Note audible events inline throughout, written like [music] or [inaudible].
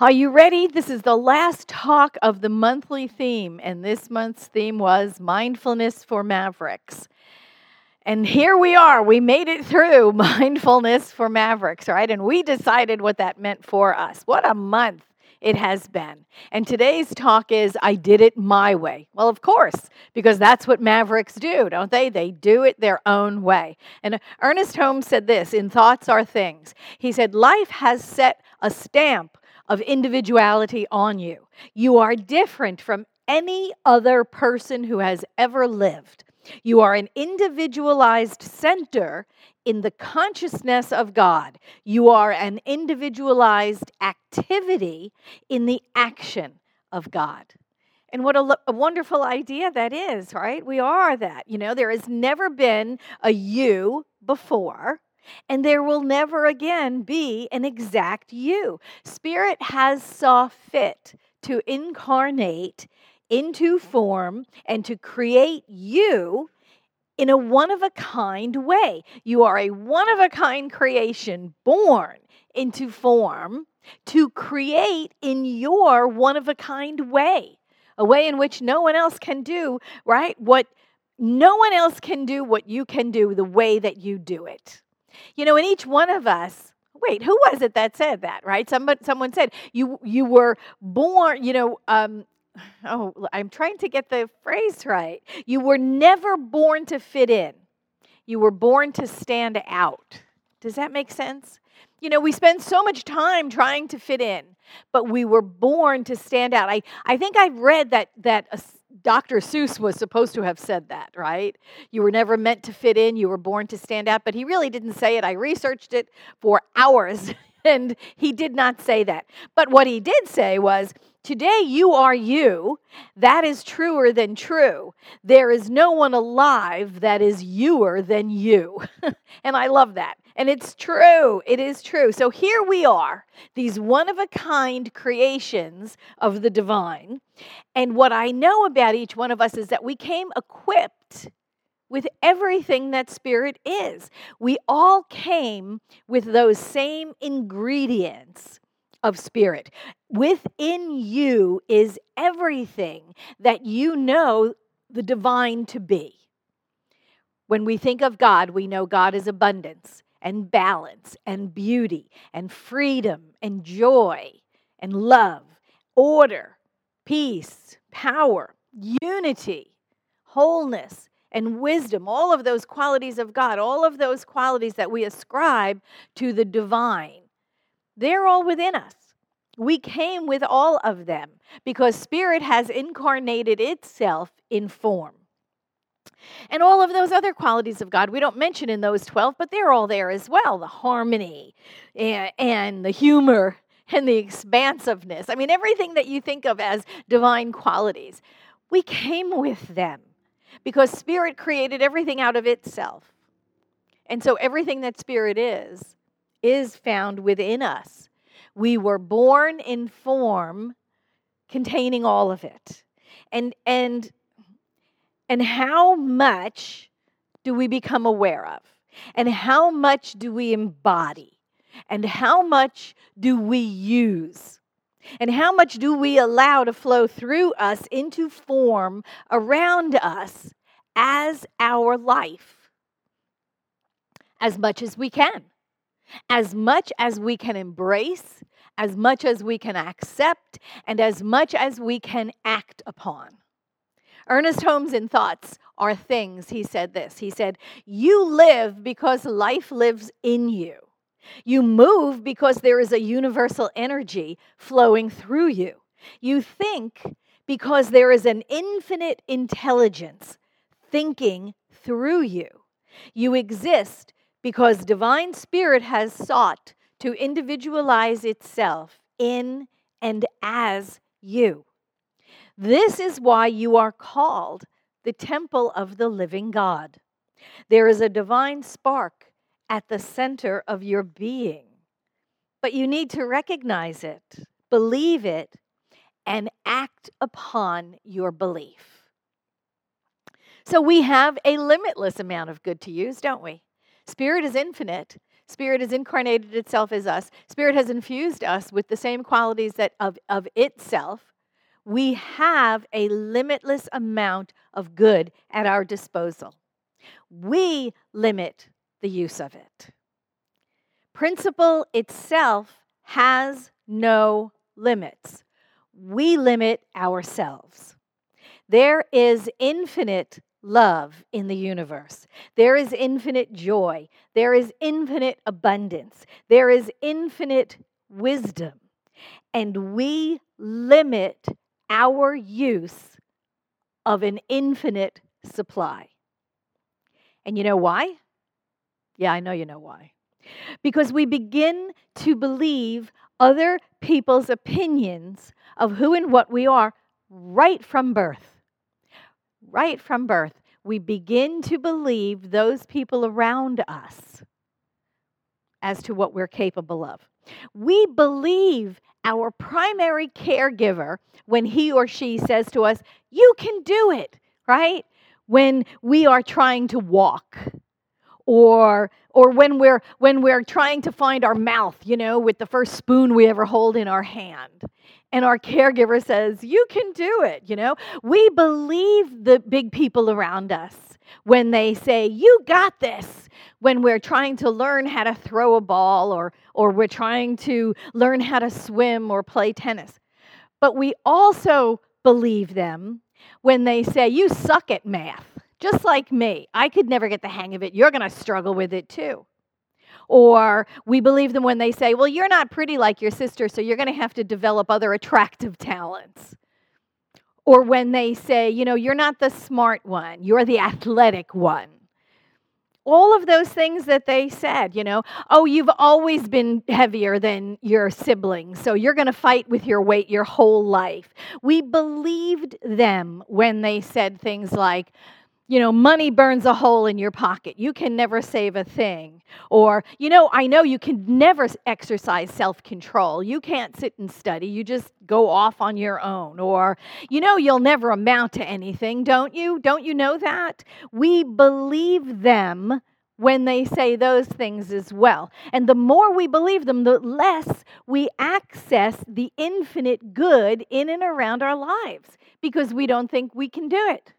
Are you ready? This is the last talk of the monthly theme, and this month's theme was mindfulness for mavericks. And here we are. We made it through [laughs] mindfulness for mavericks, right? And we decided what that meant for us. What a month it has been. And today's talk is I did it my way. Well, of course, because that's what mavericks do, don't they? They do it their own way. And Ernest Holmes said this in Thoughts Are Things. He said, Life has set a stamp of individuality on you. You are different from any other person who has ever lived. You are an individualized center in the consciousness of God. You are an individualized activity in the action of God. And what a, a, wonderful idea that is, right? We are that. You know, there has never been a you before, and there will never again be an exact you. Spirit has saw fit to incarnate into form and to create you in a one of a kind way. You are a one of a kind creation born into form to create in your one of a kind way, a way in which no one else can do, right? What no one else can do what you can do the way that you do it. You know, in each one of us, wait, who was it that said that, right? Somebody, someone said you you were born, you know, um, [sighs] oh, I'm trying to get the phrase right. You were never born to fit in. You were born to stand out. Does that make sense? You know, we spend so much time trying to fit in, but we were born to stand out. I, I think I've read that that Dr. Seuss was supposed to have said that, right? You were never meant to fit in, you were born to stand out, but he really didn't say it. I researched it for hours [laughs] and he did not say that. But what he did say was, Today you are you. That is truer than true. There is no one alive that is youer than you. [laughs] and I love that. And it's true. It is true. So here we are, these one of a kind creations of the divine. And what I know about each one of us is that we came equipped with everything that spirit is. We all came with those same ingredients of spirit. Within you is everything that you know the divine to be. When we think of God, we know God is abundance and balance and beauty and freedom and joy and love, order, peace, power, unity, wholeness, and wisdom, all of those qualities of God, all of those qualities that we ascribe to the divine, they're all within us. We came with all of them because Spirit has incarnated itself in form. And all of those other qualities of God, we don't mention in those 12, but they're all there as well the harmony and, the humor and the expansiveness. I mean, everything that you think of as divine qualities, we came with them because Spirit created everything out of itself. And so everything that Spirit is, is found within us. We were born in form containing all of it. And, and, and how much do we become aware of? And how much do we embody? And how much do we use? And how much do we allow to flow through us into form around us as our life? As much as we can. As much as we can embrace, as much as we can accept, and as much as we can act upon. Ernest Holmes in Thoughts Are Things, he said this. He said, You live because life lives in you. You move because there is a universal energy flowing through you. You think because there is an infinite intelligence thinking through you. You exist because divine spirit has sought to individualize itself in and as you. This is why you are called the temple of the living God. There is a divine spark at the center of your being. But you need to recognize it, believe it, and act upon your belief. So we have a limitless amount of good to use, don't we? Spirit is infinite. Spirit has incarnated itself as us. Spirit has infused us with the same qualities that of, of itself. We have a limitless amount of good at our disposal. We limit the use of it. Principle itself has no limits. We limit ourselves. There is infinite love in the universe. There is infinite joy. There is infinite abundance. There is infinite wisdom. And we limit our use of an infinite supply. And you know why? Yeah, I know you know why. Because we begin to believe other people's opinions of who and what we are right from birth. Right from birth, we begin to believe those people around us as to what we're capable of. We believe our primary caregiver when he or she says to us, You can do it, right? When we are trying to walk or or when we're when we're trying to find our mouth you know with the first spoon we ever hold in our hand. And our caregiver says you can do it you know? We believe the big people around us when they say you got this when we're trying to learn how to throw a ball or or we're trying to learn how to swim or play tennis but we also believe them when they say you suck at math just like me. I could never get the hang of it. You're going to struggle with it too. Or we believe them when they say, well, you're not pretty like your sister, so you're going to have to develop other attractive talents. Or when they say, you know, you're not the smart one, you're the athletic one. All of those things that they said, you know, oh, you've always been heavier than your siblings, so you're going to fight with your weight your whole life. We believed them when they said things like, you know, money burns a hole in your pocket. You can never save a thing. Or, you know, I know you can never exercise self control. You can't sit and study. You just go off on your own. Or, you know, you'll never amount to anything, don't you? Don't you know that? We believe them when they say those things as well. And the more we believe them, the less we access the infinite good in and around our lives because we don't think we can do it.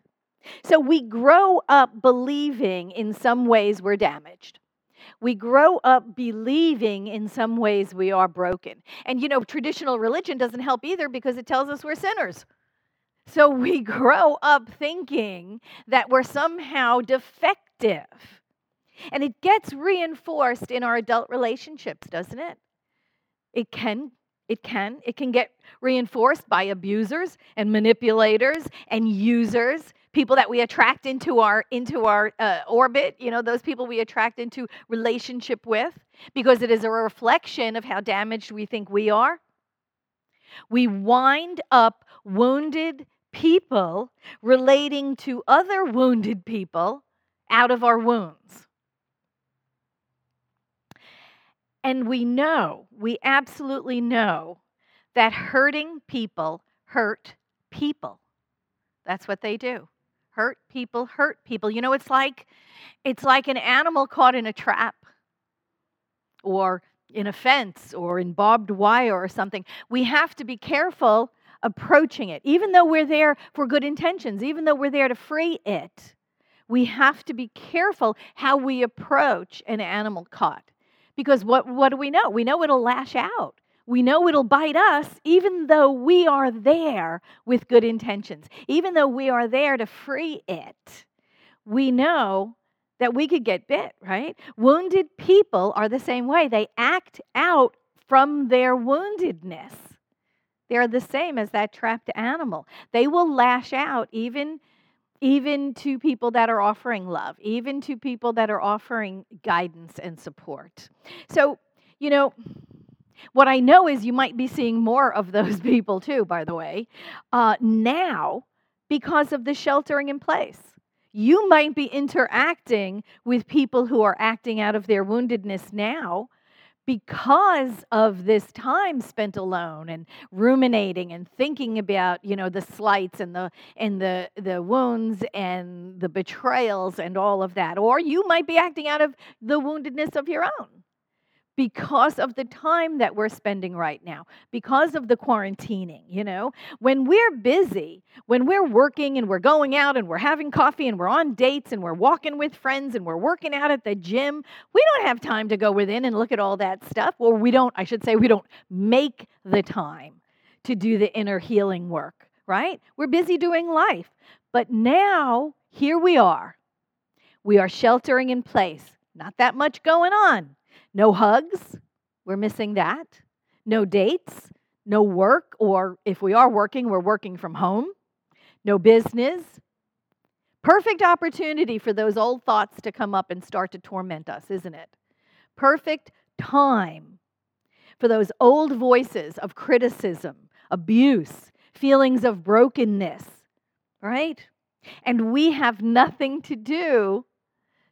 So we grow up believing in some ways we're damaged. We grow up believing in some ways we are broken. And you know, traditional religion doesn't help either because it tells us we're sinners. So [laughs] we grow up thinking that we're somehow defective. And it gets reinforced in our adult relationships, doesn't it? It can it can. It can get reinforced by abusers and manipulators and users people that we attract into our into our uh, orbit you know those people we attract into relationship with because it is a reflection of how damaged we think we are. We wind up wounded people relating to other wounded people out of our wounds. And we know we absolutely know that hurting people hurt people. That's what they do hurt people hurt people. You know it's like it's like an animal caught in a trap or in a fence or in barbed wire or something. We have to be careful approaching it. Even though we're there for good intentions even though we're there to free it we have to be careful how we approach an animal caught. Because what, what do we know? We know it'll lash out we know it'll bite us even though we are there with good intentions, even though we are there to free it. We know that we could get bit, right? Wounded people are the same way. They act out from their woundedness. They're the same as that trapped animal. They will lash out even even to people that are offering love, even to people that are offering guidance and support. So, you know, what I know is you might be seeing more of those [laughs] people too, by the way, uh, now because of the sheltering in place. You might be interacting with people who are acting out of their woundedness now because of this time spent alone and ruminating and thinking about you know the slights and the and the the wounds and the betrayals and all of that or you might be acting out of the woundedness of your own because of the time that we're spending right now, because of the quarantining, you know. When we're busy, when we're working and we're going out and we're having coffee and we're on dates and we're walking with friends and we're working out at the gym, we don't have time to go within and look at all that stuff. Or we don't, I should say, we don't make the time to do the inner healing work, right? We're busy doing life. But now, here we are. We are sheltering in place. Not that much going on no hugs, we're missing that. No dates, no work, or if we are working, we're working from home. No business. Perfect opportunity for those old thoughts to come up and start to torment us, isn't it? Perfect time for those old voices of criticism, abuse, feelings of brokenness, right? And we have nothing to do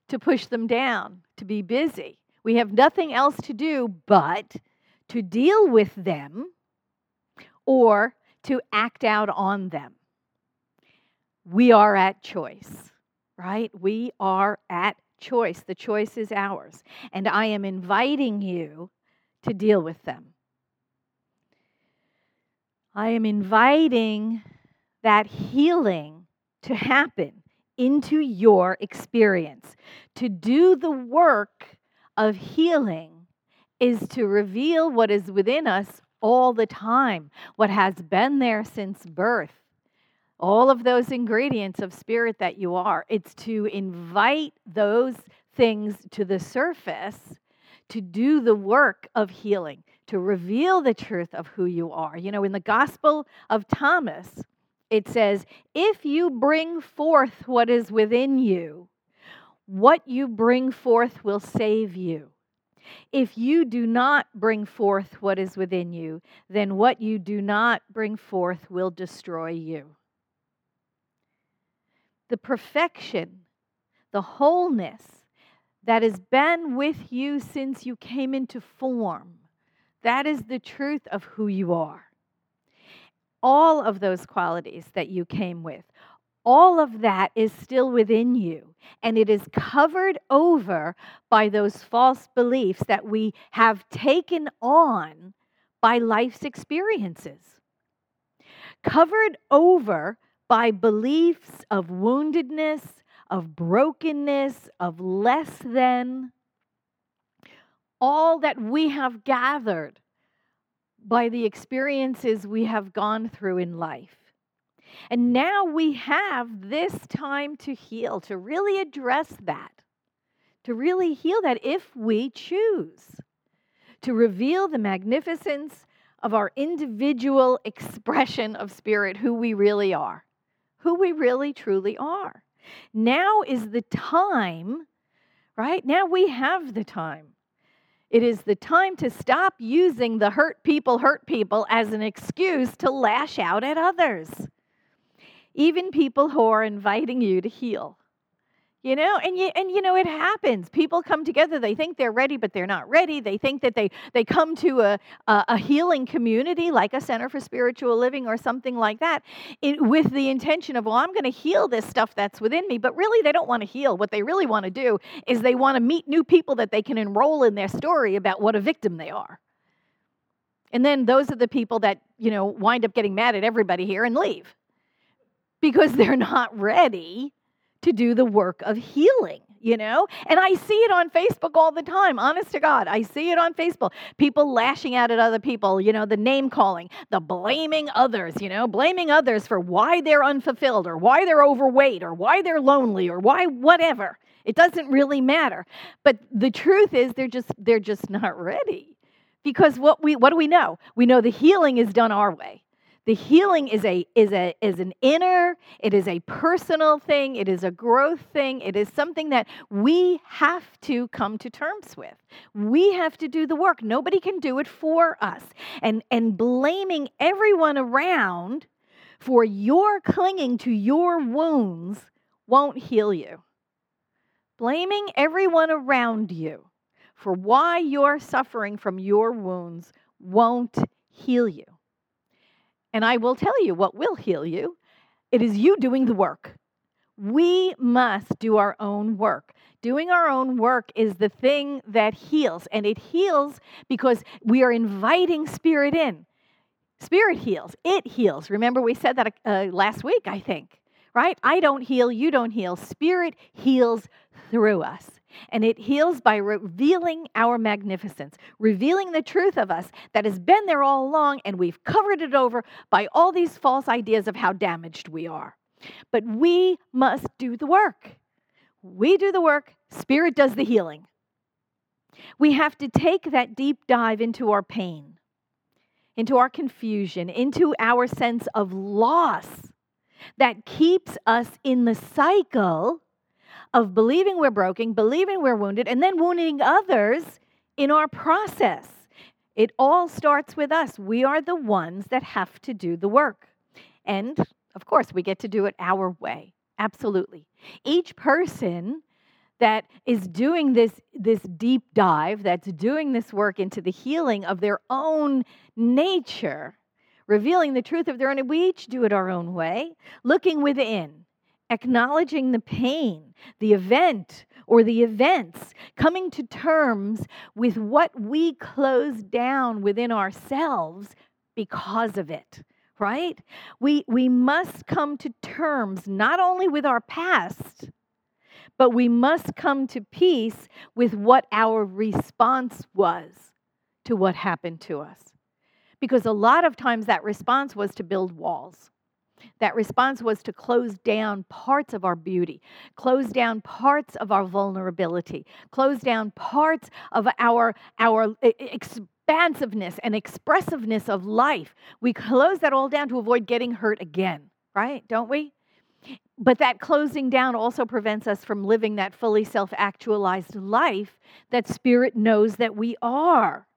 to push them down, to be busy. We have nothing else to do but to deal with them or to act out on them. We are at choice, right? We are at choice. The choice is ours. And I am inviting you to deal with them. I am inviting that healing to happen into your experience, to do the work of healing is to reveal what is within us all the time, what has been there since birth. All of those ingredients of spirit that you are. It's to invite those things to the surface to do the work of healing, to reveal the truth of who you are. You know, in the Gospel of Thomas, it says, If you bring forth what is within you, what you bring forth will save you. If you do not bring forth what is within you, then what you do not bring forth will destroy you. The perfection, the wholeness that has been with you since you came into form, that is the truth of who you are. All of those qualities that you came with all of that is still within you. And it is covered over by those false beliefs that we have taken on by life's experiences. Covered over by beliefs of woundedness, of brokenness, of less than. All that we have gathered by the experiences we have gone through in life. And now we have this time to heal, to really address that, to really heal that if we choose, to reveal the magnificence of our individual expression of spirit, who we really are, who we really truly are. Now is the time, right? Now we have the time. It is the time to stop using the hurt people, hurt people as an excuse to lash out at others even people who are inviting you to heal. You know, and you, and you know, it happens. People come together, they think they're ready, but they're not ready. They think that they, they come to a, a, a healing community like a Center for Spiritual Living or something like that it, with the intention of, well, I'm going to heal this stuff that's within me. But really, they don't want to heal. What they really want to do is they want to meet new people that they can enroll in their story about what a victim they are. And then those are the people that, you know, wind up getting mad at everybody here and leave because [laughs] they're not ready to do the work of healing you know? And I see it on Facebook all the time, honest to God. I see it on Facebook. People lashing out at other people, you know, the name calling, the blaming others, you know, blaming others for why they're unfulfilled or why they're overweight or why they're lonely or why whatever. It doesn't really matter. But the truth is they're just they're just not ready. Because what we what do we know? We know the healing is done our way. The healing is a is a is an inner, it is a personal thing, it is a growth thing, it is something that we have to come to terms with. We have to do the work. Nobody can do it for us. And and blaming everyone around for your clinging to your wounds won't heal you. Blaming everyone around you for why you're suffering from your wounds won't heal you. And I will tell you what will heal you it is you doing the work. We must do our own work. Doing our own work is the thing that heals, and it heals because we are inviting Spirit in. Spirit heals, it heals. Remember, we said that uh, last week, I think, right? I don't heal, you don't heal. Spirit heals through us. And it heals by revealing our magnificence, revealing the truth of us that has been there all along, and we've covered it over by all these false ideas of how damaged we are. But we must do the work. We do the work, Spirit does the healing. We have to take that deep dive into our pain, into our confusion, into our sense of loss that keeps us in the cycle of believing we're broken, believing we're wounded, and then wounding others in our process. It all starts with us. We are the ones that have to do the work. And of course, we get to do it our way. Absolutely. Each person that is doing this, this deep dive, that's doing this work into the healing of their own nature, revealing the truth of their own, we each do it our own way, looking within, acknowledging the pain, the event, or the events, coming to terms with what we close down within ourselves because of it right? We, we must come to terms not only with our past, but we must come to peace with what our response was to what happened to us. Because a lot of times that response was to build walls. That response was to close down parts of our beauty, close down parts of our vulnerability, close down parts of our, our expansiveness and expressiveness of life. We close that all down to avoid getting hurt again, right? Don't we? But that closing down also prevents us from living that fully self actualized life that Spirit knows that we are.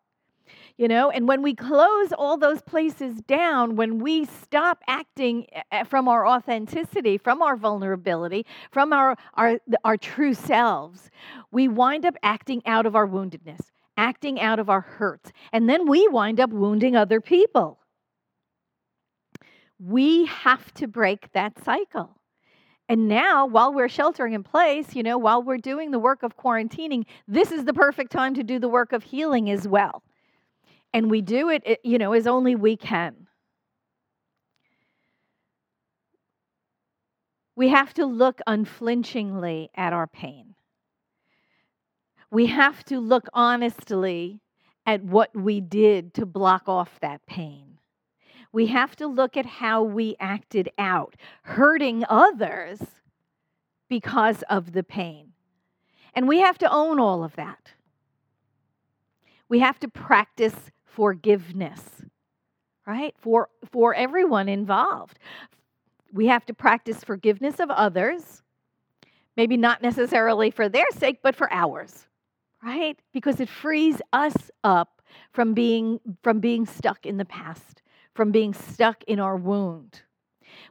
You know, and when we close all those places down, when we stop acting eh, eh, from our authenticity, from our vulnerability, from our, our, our true selves, we wind up acting out of our woundedness acting out of our hurts. And then we wind up wounding other people. We have to break that cycle. And now, while we're sheltering in place, you know, while we're doing the work of quarantining, this is the perfect time to do the work of healing as well. And we do it, you know, as only we can. We have to look unflinchingly at our pain we have to look honestly at what we did to block off that pain. We have to look at how we acted out, hurting others because of the pain. And we have to own all of that. We have to practice forgiveness, right? For, for everyone involved. We have to practice forgiveness of others, maybe not necessarily for their sake, but for ours right? Because it frees us up from being, from being stuck in the past, from being stuck in our wound.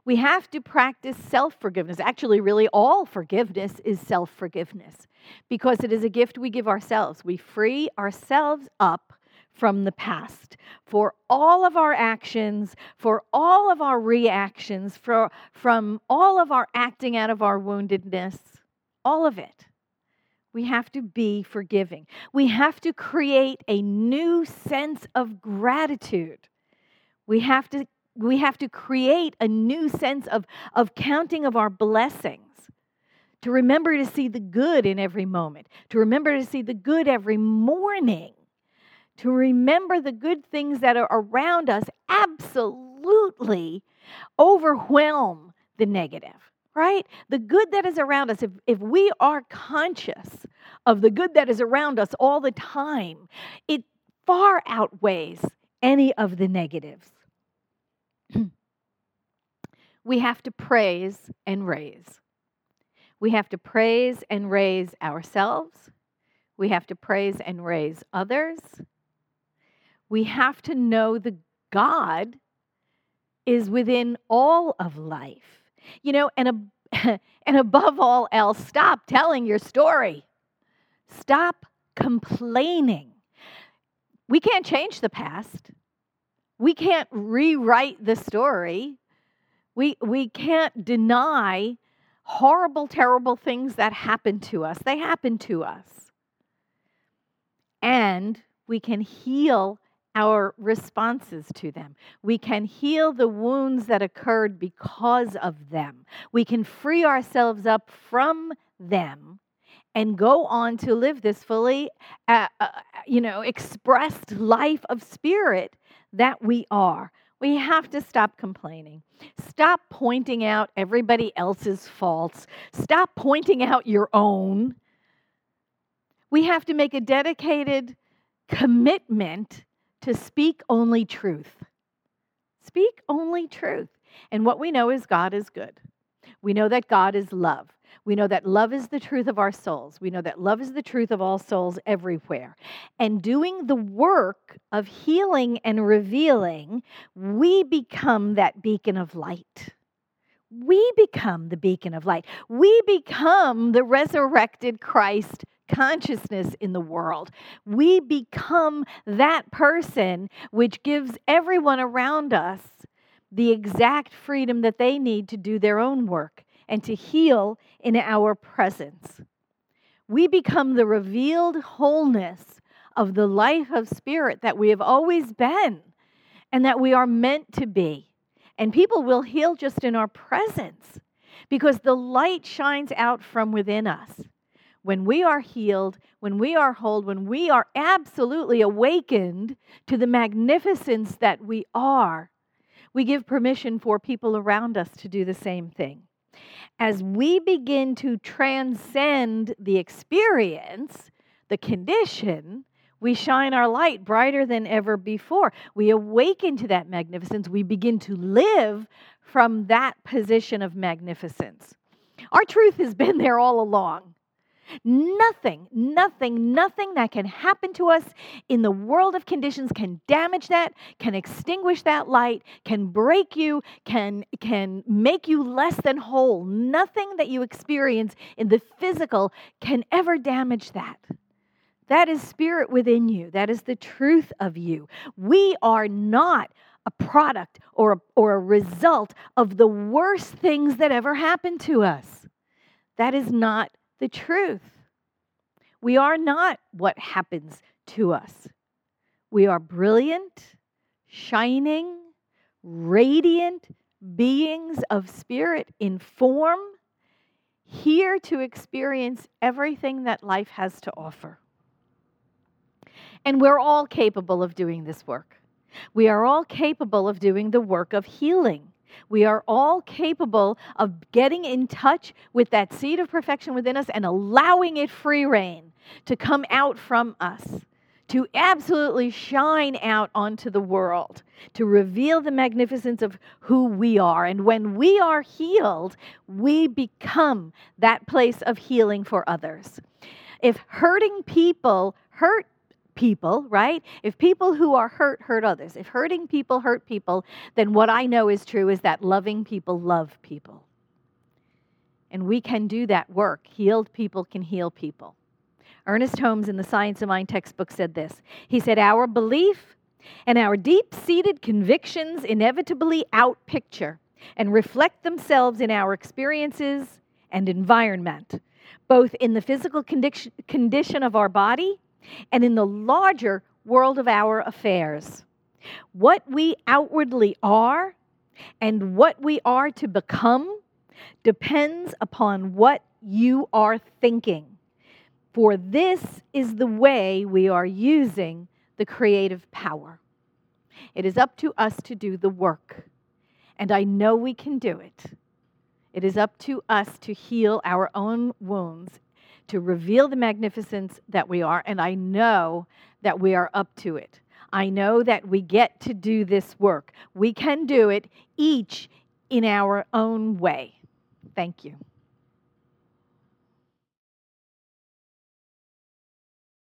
We have to practice self forgiveness. Actually, really, all forgiveness is self forgiveness because it is a gift we give ourselves. We free ourselves up from the past for all of our actions, for all of our reactions, for, from all of our acting out of our woundedness, all of it. We have to be forgiving. We have to create a new sense of gratitude. We have to, we have to create a new sense of, of counting of our blessings. To remember to see the good in every moment, to remember to see the good every morning, to remember the good things that are around us absolutely overwhelm the negative right? The good that is around us, if, if we are conscious of the good that is around us all the time, it far outweighs any of the negatives. [clears throat] we have to praise and raise. We have to praise and raise ourselves. We have to praise and raise others. We have to know the God is within all of life. You know, and, [laughs] and above all else, stop telling your story. Stop complaining. We can't change the past. We can't rewrite the story. We, we can't deny horrible, terrible things that happen to us. They happen to us. And we can heal our responses to them. We can heal the wounds that occurred because of them. We can free ourselves up from them and go on to live this fully, uh, uh, you know, expressed life of spirit that we are. We have to stop complaining. Stop pointing out everybody else's faults. Stop pointing out your own. We have to make a dedicated commitment to speak only truth. Speak only truth. And what we know is God is good. We know that God is love. We know that love is the truth of our souls. We know that love is the truth of all souls everywhere. And doing the work of healing and revealing, we become that beacon of light. We become the beacon of light. We become the resurrected Christ consciousness in the world. We become that person which gives everyone around us the exact freedom that they need to do their own work and to heal in our presence. We become the revealed wholeness of the life of spirit that we have always been and that we are meant to be. And people will heal just in our presence because the light shines out from within us. When we are healed, when we are whole, when we are absolutely awakened to the magnificence that we are, we give permission for people around us to do the same thing as we begin to transcend the experience, the condition, we shine our light brighter than ever before. We awaken to that magnificence. We begin to live from that position of magnificence. Our truth has been there all along. Nothing, nothing, nothing that can happen to us in the world of conditions can damage that, can extinguish that light, can break you, can, can make you less than whole. Nothing that you experience in the physical can ever damage that. That is spirit within you. That is the truth of you. We are not a product or a, or a result of the worst things that ever happened to us. That is not the truth. We are not what happens to us. We are brilliant, shining, radiant beings of spirit in form, here to experience everything that life has to offer. And we're all capable of doing this work. We are all capable of doing the work of healing. We are all capable of getting in touch with that seed of perfection within us and allowing it free rein to come out from us, to absolutely shine out onto the world, to reveal the magnificence of who we are. And when we are healed, we become that place of healing for others. If hurting people hurt people, right? If people who are hurt hurt others, if hurting people hurt people, then what I know is true is that loving people love people. And we can do that work. Healed people can heal people. Ernest Holmes in the Science of Mind textbook said this. He said, Our belief and our deep seated convictions inevitably outpicture and reflect themselves in our experiences and environment, both in the physical condition of our body and in the larger world of our affairs. What we outwardly are and what we are to become depends upon what you are thinking. For this is the way we are using the creative power. It is up to us to do the work, and I know we can do it. It is up to us to heal our own wounds to reveal the magnificence that we are, and I know that we are up to it. I know that we get to do this work. We can do it each in our own way. Thank you.